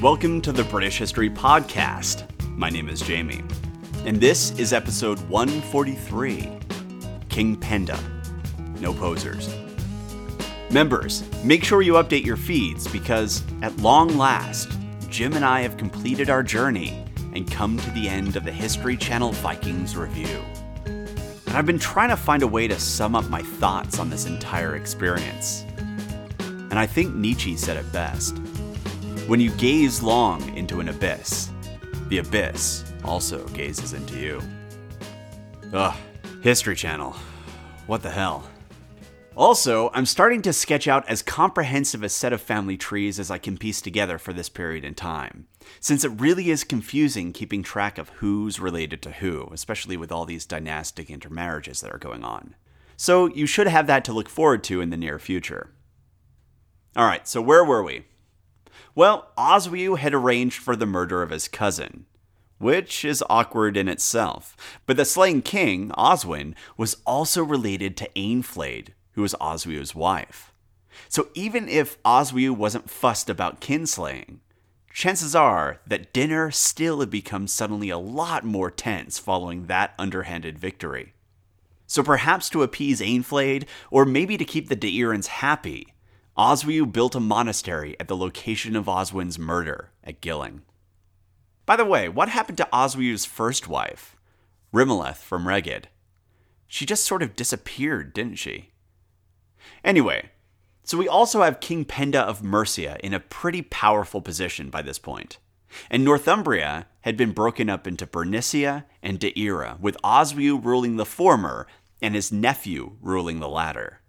Welcome to the British History Podcast. My name is Jamie, and this is episode 143 King Penda. No posers. Members, make sure you update your feeds because, at long last, Jim and I have completed our journey and come to the end of the History Channel Vikings review. And I've been trying to find a way to sum up my thoughts on this entire experience. And I think Nietzsche said it best. When you gaze long into an abyss, the abyss also gazes into you. Ugh, History Channel. What the hell? Also, I'm starting to sketch out as comprehensive a set of family trees as I can piece together for this period in time, since it really is confusing keeping track of who's related to who, especially with all these dynastic intermarriages that are going on. So, you should have that to look forward to in the near future. Alright, so where were we? Well, Oswiu had arranged for the murder of his cousin, which is awkward in itself. But the slain king, Oswin, was also related to Eanflaed, who was Oswiu's wife. So even if Oswiu wasn't fussed about kinslaying, chances are that dinner still had become suddenly a lot more tense following that underhanded victory. So perhaps to appease Eanflaed, or maybe to keep the Deirans happy, Oswiu built a monastery at the location of Oswin's murder at Gilling. By the way, what happened to Oswiu's first wife, Rimeleth from Rheged? She just sort of disappeared, didn't she? Anyway, so we also have King Penda of Mercia in a pretty powerful position by this point. And Northumbria had been broken up into Bernicia and Deira, with Oswiu ruling the former and his nephew ruling the latter.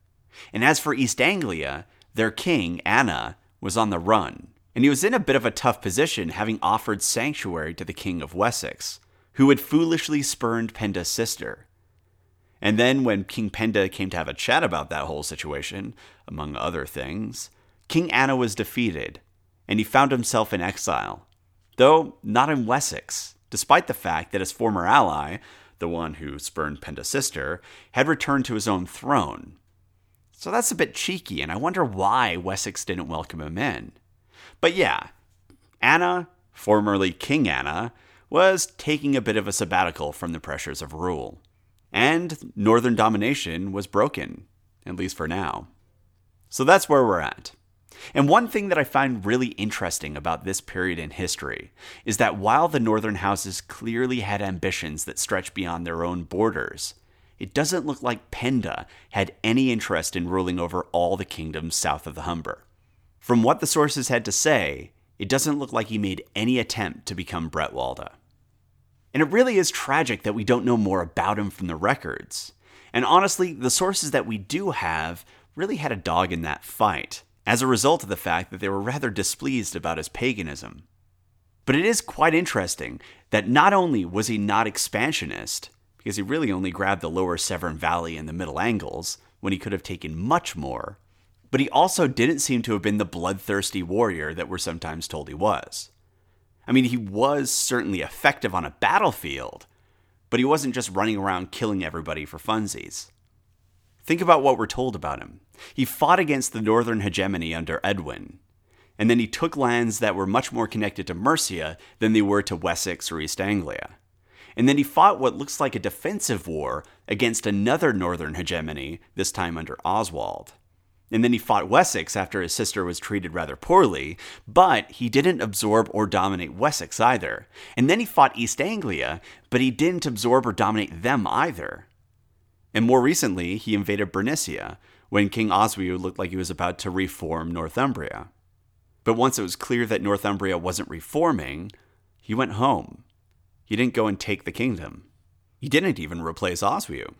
And as for East Anglia, their king, Anna, was on the run, and he was in a bit of a tough position having offered sanctuary to the king of Wessex, who had foolishly spurned Penda's sister. And then, when King Penda came to have a chat about that whole situation, among other things, King Anna was defeated, and he found himself in exile, though not in Wessex, despite the fact that his former ally, the one who spurned Penda's sister, had returned to his own throne, so that's a bit cheeky, and I wonder why Wessex didn't welcome him in. But yeah, Anna, formerly King Anna, was taking a bit of a sabbatical from the pressures of rule. And northern domination was broken, at least for now. So that's where we're at. And one thing that I find really interesting about this period in history is that while the northern houses clearly had ambitions that stretched beyond their own borders, it doesn't look like Penda had any interest in ruling over all the kingdoms south of the Humber. From what the sources had to say, it doesn't look like he made any attempt to become Bretwalda. And it really is tragic that we don't know more about him from the records. And honestly, the sources that we do have really had a dog in that fight, as a result of the fact that they were rather displeased about his paganism. But it is quite interesting that not only was he not expansionist, because he really only grabbed the lower Severn Valley and the Middle Angles when he could have taken much more. But he also didn't seem to have been the bloodthirsty warrior that we're sometimes told he was. I mean, he was certainly effective on a battlefield, but he wasn't just running around killing everybody for funsies. Think about what we're told about him. He fought against the northern hegemony under Edwin, and then he took lands that were much more connected to Mercia than they were to Wessex or East Anglia and then he fought what looks like a defensive war against another northern hegemony, this time under Oswald. And then he fought Wessex after his sister was treated rather poorly, but he didn't absorb or dominate Wessex either. And then he fought East Anglia, but he didn't absorb or dominate them either. And more recently, he invaded Bernicia, when King Oswiu looked like he was about to reform Northumbria. But once it was clear that Northumbria wasn't reforming, he went home he didn't go and take the kingdom. He didn't even replace Oswiu.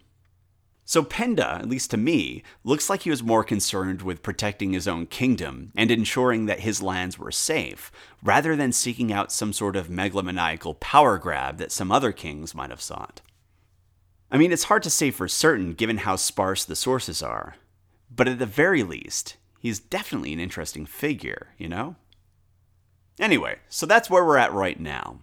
So Penda, at least to me, looks like he was more concerned with protecting his own kingdom and ensuring that his lands were safe, rather than seeking out some sort of megalomaniacal power grab that some other kings might have sought. I mean, it's hard to say for certain given how sparse the sources are, but at the very least, he's definitely an interesting figure, you know? Anyway, so that's where we're at right now.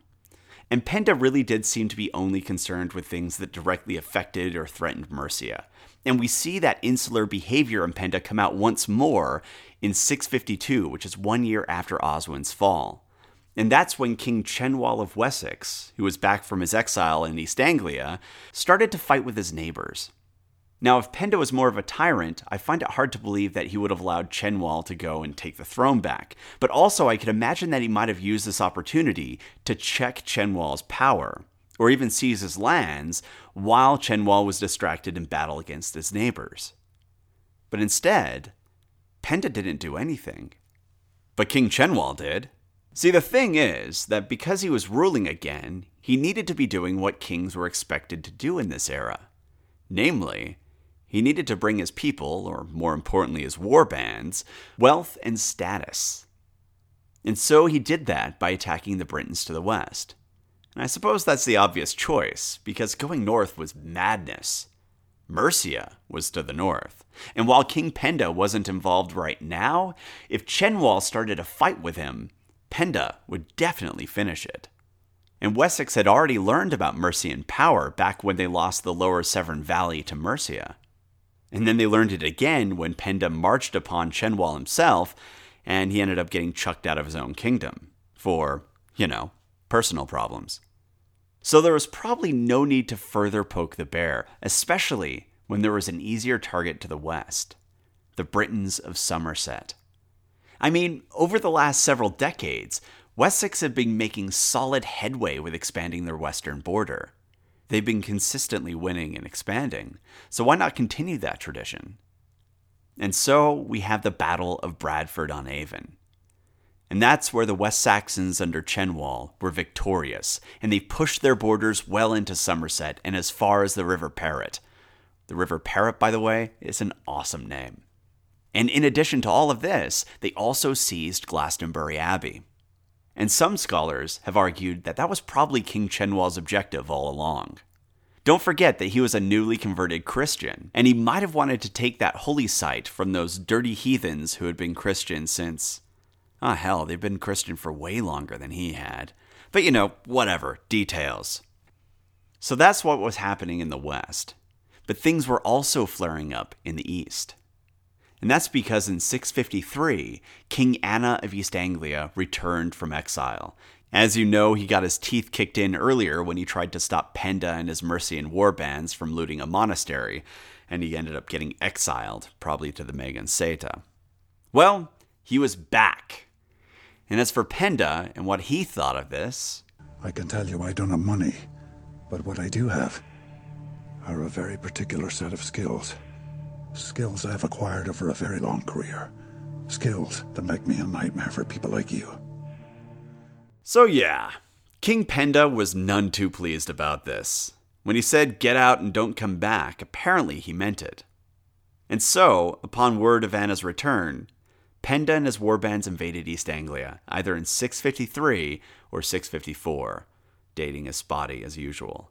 And Penda really did seem to be only concerned with things that directly affected or threatened Mercia. And we see that insular behavior in Penda come out once more in 652, which is one year after Oswin's fall. And that's when King Cenwalh of Wessex, who was back from his exile in East Anglia, started to fight with his neighbors. Now, if Penda was more of a tyrant, I find it hard to believe that he would have allowed Cenwalh to go and take the throne back. But also, I could imagine that he might have used this opportunity to check Cenwalh's power, or even seize his lands, while Cenwalh was distracted in battle against his neighbors. But instead, Penda didn't do anything. But King Cenwalh did. See, the thing is that because he was ruling again, he needed to be doing what kings were expected to do in this era. Namely, he needed to bring his people, or more importantly, his war bands, wealth and status. And so he did that by attacking the Britons to the west. And I suppose that's the obvious choice, because going north was madness. Mercia was to the north. And while King Penda wasn't involved right now, if Cenwalh started a fight with him, Penda would definitely finish it. And Wessex had already learned about Mercian power back when they lost the lower Severn Valley to Mercia. And then they learned it again when Penda marched upon Cenwalh himself, and he ended up getting chucked out of his own kingdom for, you know, personal problems. So there was probably no need to further poke the bear, especially when there was an easier target to the west the Britons of Somerset. I mean, over the last several decades, Wessex have been making solid headway with expanding their western border. They've been consistently winning and expanding, so why not continue that tradition? And so we have the Battle of Bradford on Avon. And that's where the West Saxons under Cenwalh were victorious, and they pushed their borders well into Somerset and as far as the River Parrett. The River Parrett, by the way, is an awesome name. And in addition to all of this, they also seized Glastonbury Abbey. And some scholars have argued that that was probably King Cenwalh's objective all along. Don't forget that he was a newly converted Christian, and he might have wanted to take that holy site from those dirty heathens who had been Christian since. Ah, oh, hell, they've been Christian for way longer than he had. But you know, whatever, details. So that's what was happening in the West. But things were also flaring up in the East. And that's because in 653, King Anna of East Anglia returned from exile. As you know, he got his teeth kicked in earlier when he tried to stop Penda and his Mercian war bands from looting a monastery, and he ended up getting exiled, probably to the Magonsæte. Well, he was back. And as for Penda and what he thought of this, I can tell you I don't have money, but what I do have are a very particular set of skills. Skills I've acquired over a very long career. Skills that make me a nightmare for people like you. So, yeah, King Penda was none too pleased about this. When he said, get out and don't come back, apparently he meant it. And so, upon word of Anna's return, Penda and his warbands invaded East Anglia, either in 653 or 654, dating as spotty as usual.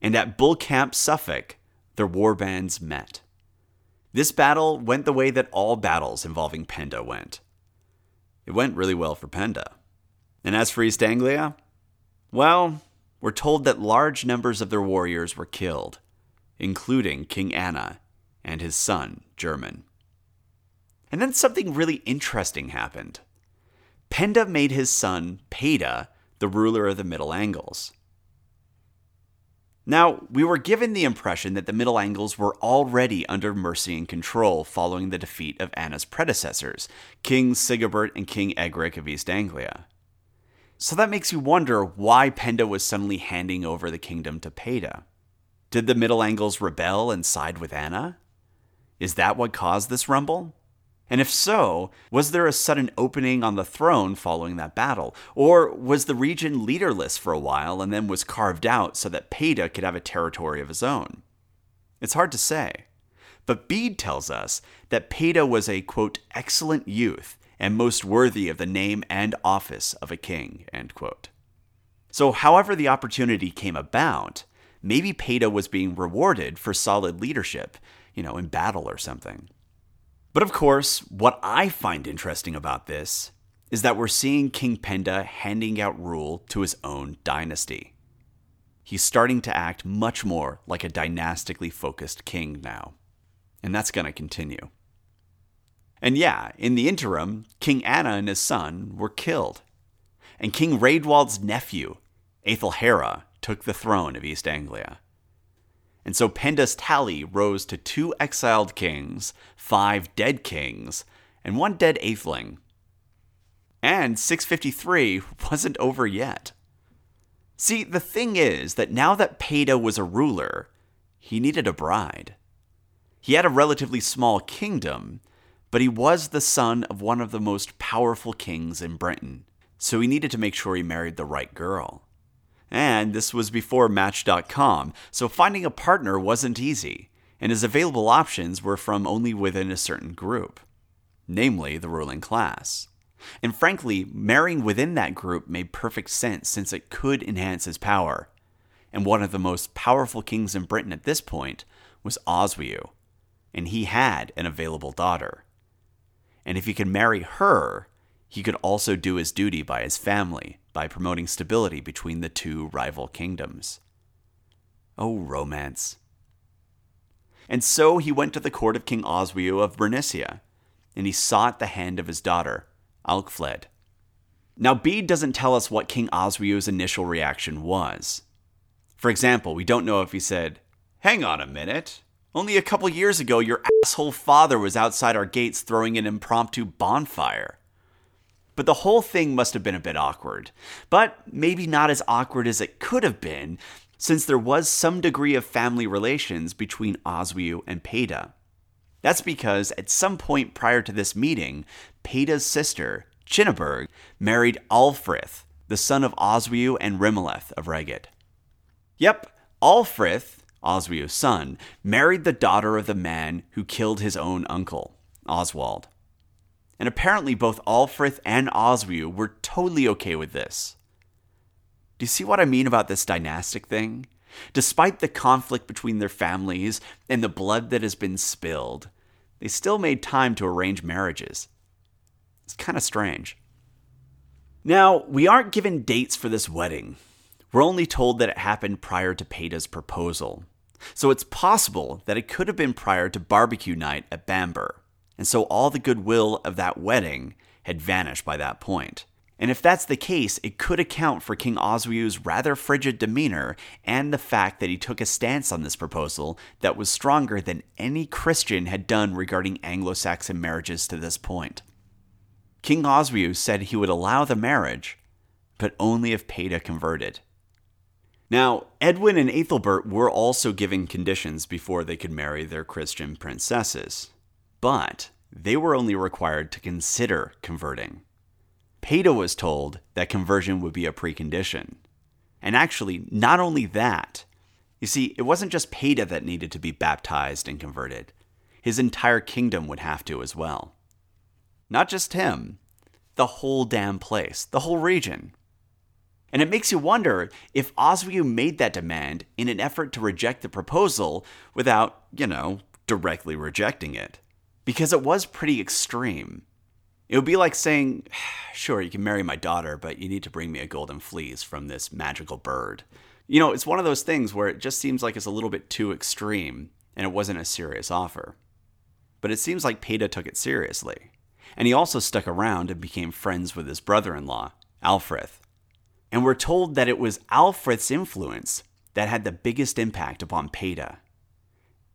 And at Bulcamp, Suffolk, their warbands met. This battle went the way that all battles involving Penda went. It went really well for Penda. And as for East Anglia, well, we're told that large numbers of their warriors were killed, including King Anna and his son, German. And then something really interesting happened. Penda made his son, Peada, the ruler of the Middle Angles. Now, we were given the impression that the Middle Angles were already under Mercian control following the defeat of Anna's predecessors, King Sigebert and King Egric of East Anglia. So that makes you wonder why Penda was suddenly handing over the kingdom to Peada. Did the Middle Angles rebel and side with Anna? Is that what caused this rumble? And if so, was there a sudden opening on the throne following that battle? Or was the region leaderless for a while and then was carved out so that Peada could have a territory of his own? It's hard to say. But Bede tells us that Peada was a, quote, excellent youth and most worthy of the name and office of a king, end quote. So, however the opportunity came about, maybe Peada was being rewarded for solid leadership, you know, in battle or something. But of course, what I find interesting about this is that we're seeing King Penda handing out rule to his own dynasty. He's starting to act much more like a dynastically focused king now. And that's going to continue. And yeah, in the interim, King Anna and his son were killed. and King Raedwald's nephew, Aethelhere, took the throne of East Anglia. And so Penda's tally rose to two exiled kings, five dead kings, and one dead Atheling. And 653 wasn't over yet. See, the thing is that now that Peada was a ruler, he needed a bride. He had a relatively small kingdom, but he was the son of one of the most powerful kings in Britain, so he needed to make sure he married the right girl. And this was before Match.com, so finding a partner wasn't easy, and his available options were from only within a certain group, namely the ruling class. And frankly, marrying within that group made perfect sense since it could enhance his power. And one of the most powerful kings in Britain at this point was Oswiu, and he had an available daughter. And if he could marry her, he could also do his duty by his family by promoting stability between the two rival kingdoms. Oh, romance. And so he went to the court of King Oswiu of Bernicia, and he sought the hand of his daughter, Alcfled. Now, Bede doesn't tell us what King Oswiu's initial reaction was. For example, we don't know if he said, Hang on a minute. Only a couple years ago, your asshole father was outside our gates throwing an impromptu bonfire. But the whole thing must have been a bit awkward. But maybe not as awkward as it could have been, since there was some degree of family relations between Oswiu and Peada. That's because at some point prior to this meeting, Peada's sister, Cyneburh, married Alfrith, the son of Oswiu and Rimeleth of Rheged. Yep, Alfrith, Oswiu's son, married the daughter of the man who killed his own uncle, Oswald and apparently both Alfrith and Oswiu were totally okay with this. Do you see what I mean about this dynastic thing? Despite the conflict between their families and the blood that has been spilled, they still made time to arrange marriages. It's kind of strange. Now, we aren't given dates for this wedding. We're only told that it happened prior to Peada's proposal. So it's possible that it could have been prior to barbecue night at Bamburgh and so all the goodwill of that wedding had vanished by that point. And if that's the case, it could account for King Oswiu's rather frigid demeanor and the fact that he took a stance on this proposal that was stronger than any Christian had done regarding Anglo Saxon marriages to this point. King Oswiu said he would allow the marriage, but only if Peada converted. Now, Edwin and Ethelbert were also given conditions before they could marry their Christian princesses but they were only required to consider converting. Peada was told that conversion would be a precondition. And actually, not only that, you see, it wasn't just Peada that needed to be baptized and converted, his entire kingdom would have to as well. Not just him, the whole damn place, the whole region. And it makes you wonder if Oswiu made that demand in an effort to reject the proposal without, you know, directly rejecting it because it was pretty extreme. It would be like saying, Sure, you can marry my daughter, but you need to bring me a golden fleece from this magical bird. You know, it's one of those things where it just seems like it's a little bit too extreme and it wasn't a serious offer. But it seems like Peada took it seriously. And he also stuck around and became friends with his brother in law, Alfrith. And we're told that it was Alfrith's influence that had the biggest impact upon Peada.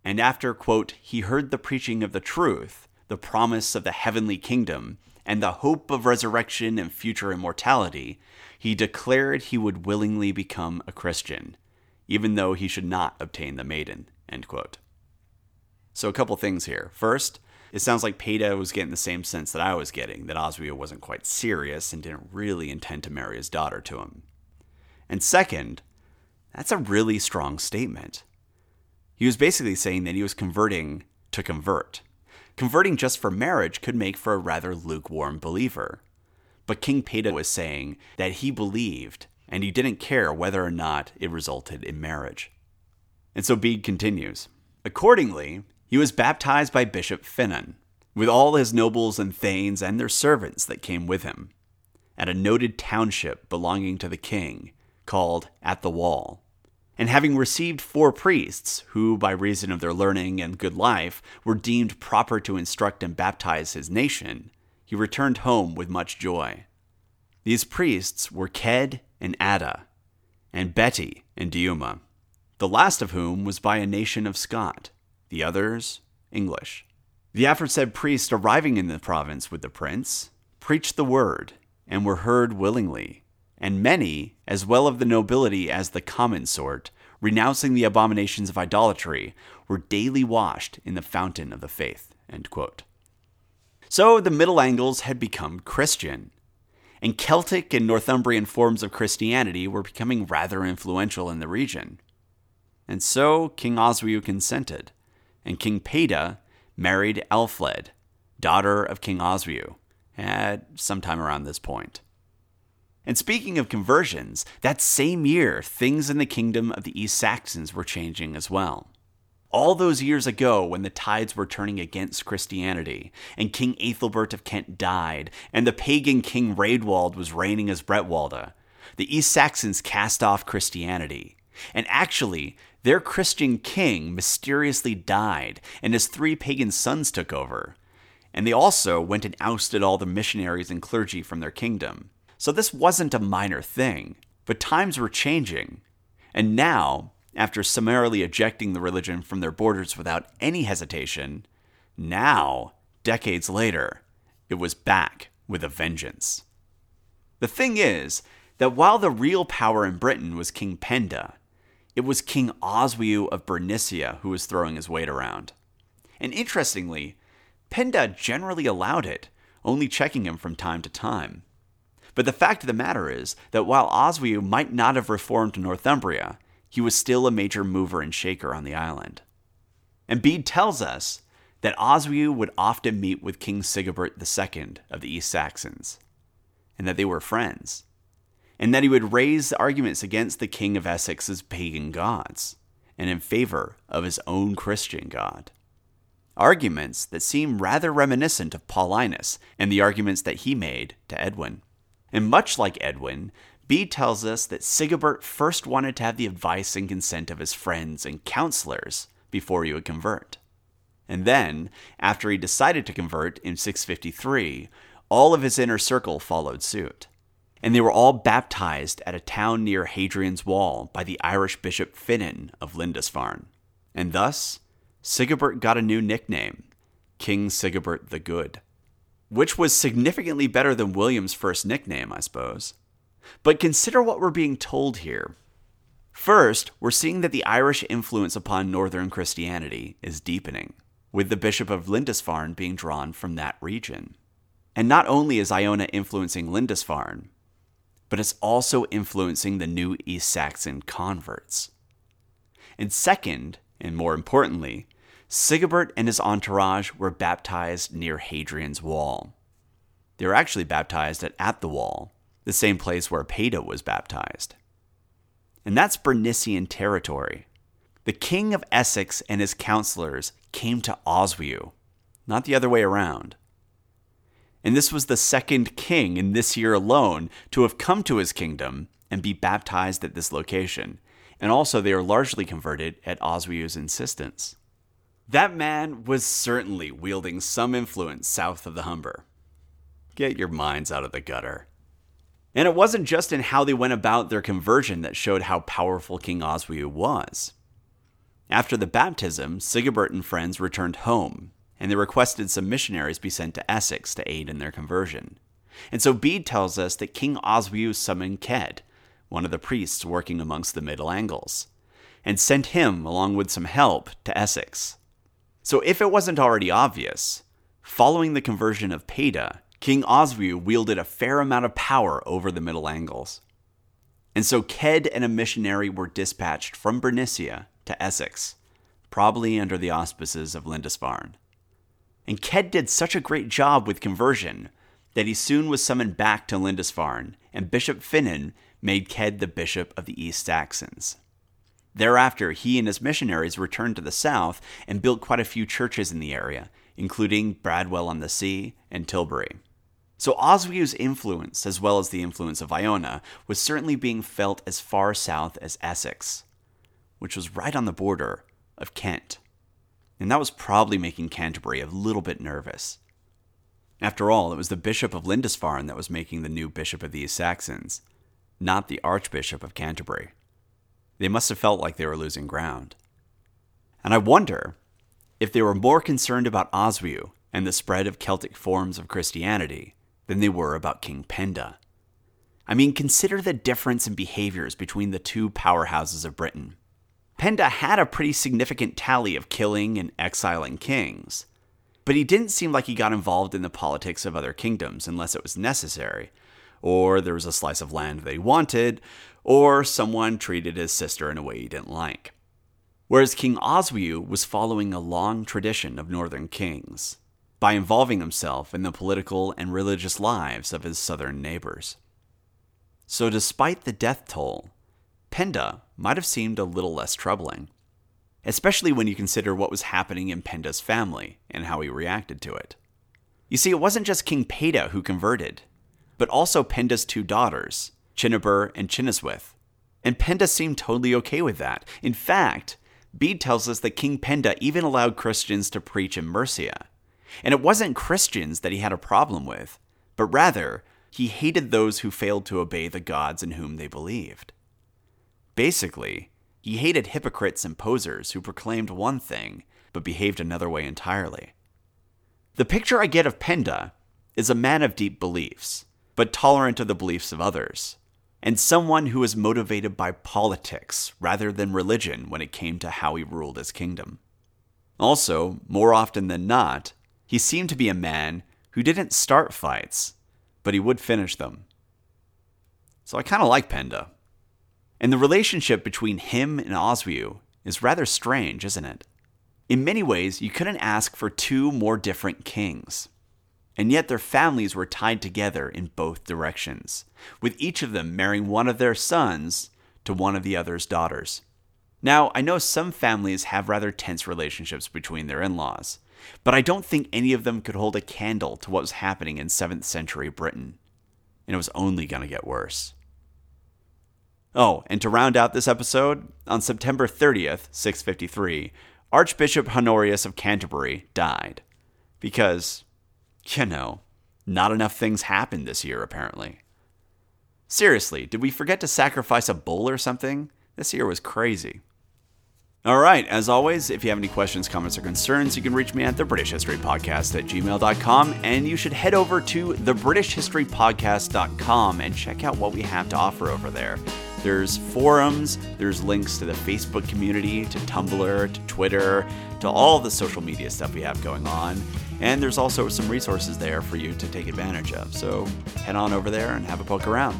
And after, quote, he heard the preaching of the truth, the promise of the heavenly kingdom, and the hope of resurrection and future immortality, he declared he would willingly become a Christian, even though he should not obtain the maiden, end quote. So, a couple things here. First, it sounds like Peada was getting the same sense that I was getting that Oswiu wasn't quite serious and didn't really intend to marry his daughter to him. And second, that's a really strong statement. He was basically saying that he was converting to convert. Converting just for marriage could make for a rather lukewarm believer. But King Peada was saying that he believed and he didn't care whether or not it resulted in marriage. And so Bede continues. Accordingly, he was baptized by Bishop Finan, with all his nobles and thanes and their servants that came with him, at a noted township belonging to the king, called At the Wall, and having received four priests, who, by reason of their learning and good life, were deemed proper to instruct and baptize his nation, he returned home with much joy. These priests were Cedd and Adda, and Betti and Diuma, the last of whom was by a nation of Scot, the others English. The aforesaid priests arriving in the province with the prince preached the word and were heard willingly, and many, as well of the nobility as the common sort, renouncing the abominations of idolatry, were daily washed in the fountain of the faith. So the Middle Angles had become Christian, and Celtic and Northumbrian forms of Christianity were becoming rather influential in the region. And so King Oswiu consented, and King Peada married Elfled, daughter of King Oswiu, at some time around this point. And speaking of conversions, that same year, things in the kingdom of the East Saxons were changing as well. All those years ago, when the tides were turning against Christianity, and King Ethelbert of Kent died, and the pagan King Raedwald was reigning as Bretwalda, the East Saxons cast off Christianity. And actually, their Christian king mysteriously died, and his three pagan sons took over. And they also went and ousted all the missionaries and clergy from their kingdom. So this wasn't a minor thing, but times were changing. And now, after summarily ejecting the religion from their borders without any hesitation, now, decades later, it was back with a vengeance. The thing is that while the real power in Britain was King Penda, it was King Oswiu of Bernicia who was throwing his weight around. And interestingly, Penda generally allowed it, only checking him from time to time. But the fact of the matter is that while Oswiu might not have reformed Northumbria, he was still a major mover and shaker on the island. And Bede tells us that Oswiu would often meet with King Sigebert II of the East Saxons, and that they were friends and that he would raise arguments against the king of Essex's pagan gods and in favor of his own Christian god. Arguments that seem rather reminiscent of Paulinus and the arguments that he made to Edwin. And much like Edwin, Bede tells us that Sigebert first wanted to have the advice and consent of his friends and counselors before he would convert. And then, after he decided to convert in 653, all of his inner circle followed suit and they were all baptized at a town near Hadrian's Wall by the Irish bishop Finan of Lindisfarne. And thus, Sigebert got a new nickname, King Sigebert the Good, which was significantly better than William's first nickname, I suppose. But consider what we're being told here. First, we're seeing that the Irish influence upon Northern Christianity is deepening, with the Bishop of Lindisfarne being drawn from that region. And not only is Iona influencing Lindisfarne, but it's also influencing the new East Saxon converts. And second, and more importantly, Sigebert and his entourage were baptized near Hadrian's Wall. They were actually baptized at, at the Wall, the same place where Peada was baptized. And that's Bernician territory. The king of Essex and his counselors came to Oswiu, not the other way around and this was the second king in this year alone to have come to his kingdom and be baptized at this location. And also, they are largely converted at Oswiu's insistence. That man was certainly wielding some influence south of the Humber. Get your minds out of the gutter. And it wasn't just in how they went about their conversion that showed how powerful King Oswiu was. After the baptism, Sigebert and friends returned home and they requested some missionaries be sent to Essex to aid in their conversion. And so Bede tells us that King Oswiu summoned Cedd, one of the priests working amongst the Middle Angles, and sent him along with some help to Essex. So if it wasn't already obvious, following the conversion of Peada, King Oswiu wielded a fair amount of power over the Middle Angles. And so Cedd and a missionary were dispatched from Bernicia to Essex, probably under the auspices of Lindisfarne. And Cedd did such a great job with conversion that he soon was summoned back to Lindisfarne, and Bishop Finan made Cedd the bishop of the East Saxons. Thereafter, he and his missionaries returned to the south and built quite a few churches in the area, including Bradwell on the Sea and Tilbury. So Oswiu's influence, as well as the influence of Iona, was certainly being felt as far south as Essex, which was right on the border of Kent and that was probably making Canterbury a little bit nervous. After all, it was the Bishop of Lindisfarne that was making the new Bishop of the Saxons, not the Archbishop of Canterbury. They must have felt like they were losing ground. And I wonder if they were more concerned about Oswiu and the spread of Celtic forms of Christianity than they were about King Penda. I mean, consider the difference in behaviors between the two powerhouses of Britain. Penda had a pretty significant tally of killing and exiling kings, but he didn't seem like he got involved in the politics of other kingdoms unless it was necessary, or there was a slice of land they wanted, or someone treated his sister in a way he didn't like. Whereas King Oswiu was following a long tradition of northern kings by involving himself in the political and religious lives of his southern neighbors. So, despite the death toll, Penda might have seemed a little less troubling, especially when you consider what was happening in Penda's family and how he reacted to it. You see, it wasn't just King Peada who converted, but also Penda's two daughters, Cyneburh and Cyneswith. And Penda seemed totally okay with that. In fact, Bede tells us that King Penda even allowed Christians to preach in Mercia. And it wasn't Christians that he had a problem with, but rather, he hated those who failed to obey the gods in whom they believed. Basically, he hated hypocrites and posers who proclaimed one thing but behaved another way entirely. The picture I get of Penda is a man of deep beliefs, but tolerant of the beliefs of others, and someone who was motivated by politics rather than religion when it came to how he ruled his kingdom. Also, more often than not, he seemed to be a man who didn't start fights, but he would finish them. So I kind of like Penda. And the relationship between him and Oswiu is rather strange, isn't it? In many ways, you couldn't ask for two more different kings. And yet their families were tied together in both directions, with each of them marrying one of their sons to one of the other's daughters. Now, I know some families have rather tense relationships between their in laws, but I don't think any of them could hold a candle to what was happening in 7th century Britain. And it was only going to get worse. Oh, and to round out this episode, on September 30th, 653, Archbishop Honorius of Canterbury died. Because, you know, not enough things happened this year, apparently. Seriously, did we forget to sacrifice a bull or something? This year was crazy. All right, as always, if you have any questions, comments, or concerns, you can reach me at the British History Podcast at gmail.com, and you should head over to thebritishhistorypodcast.com and check out what we have to offer over there. There's forums, there's links to the Facebook community, to Tumblr, to Twitter, to all the social media stuff we have going on. And there's also some resources there for you to take advantage of. So head on over there and have a poke around.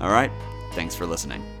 All right, thanks for listening.